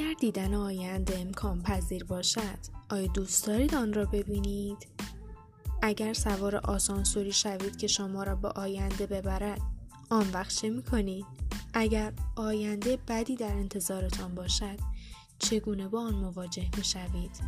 اگر دیدن آینده امکان پذیر باشد آیا دوست دارید آن را ببینید؟ اگر سوار آسانسوری شوید که شما را به آینده ببرد آن وقت چه می‌کنید اگر آینده بدی در انتظارتان باشد چگونه با آن مواجه می‌شوید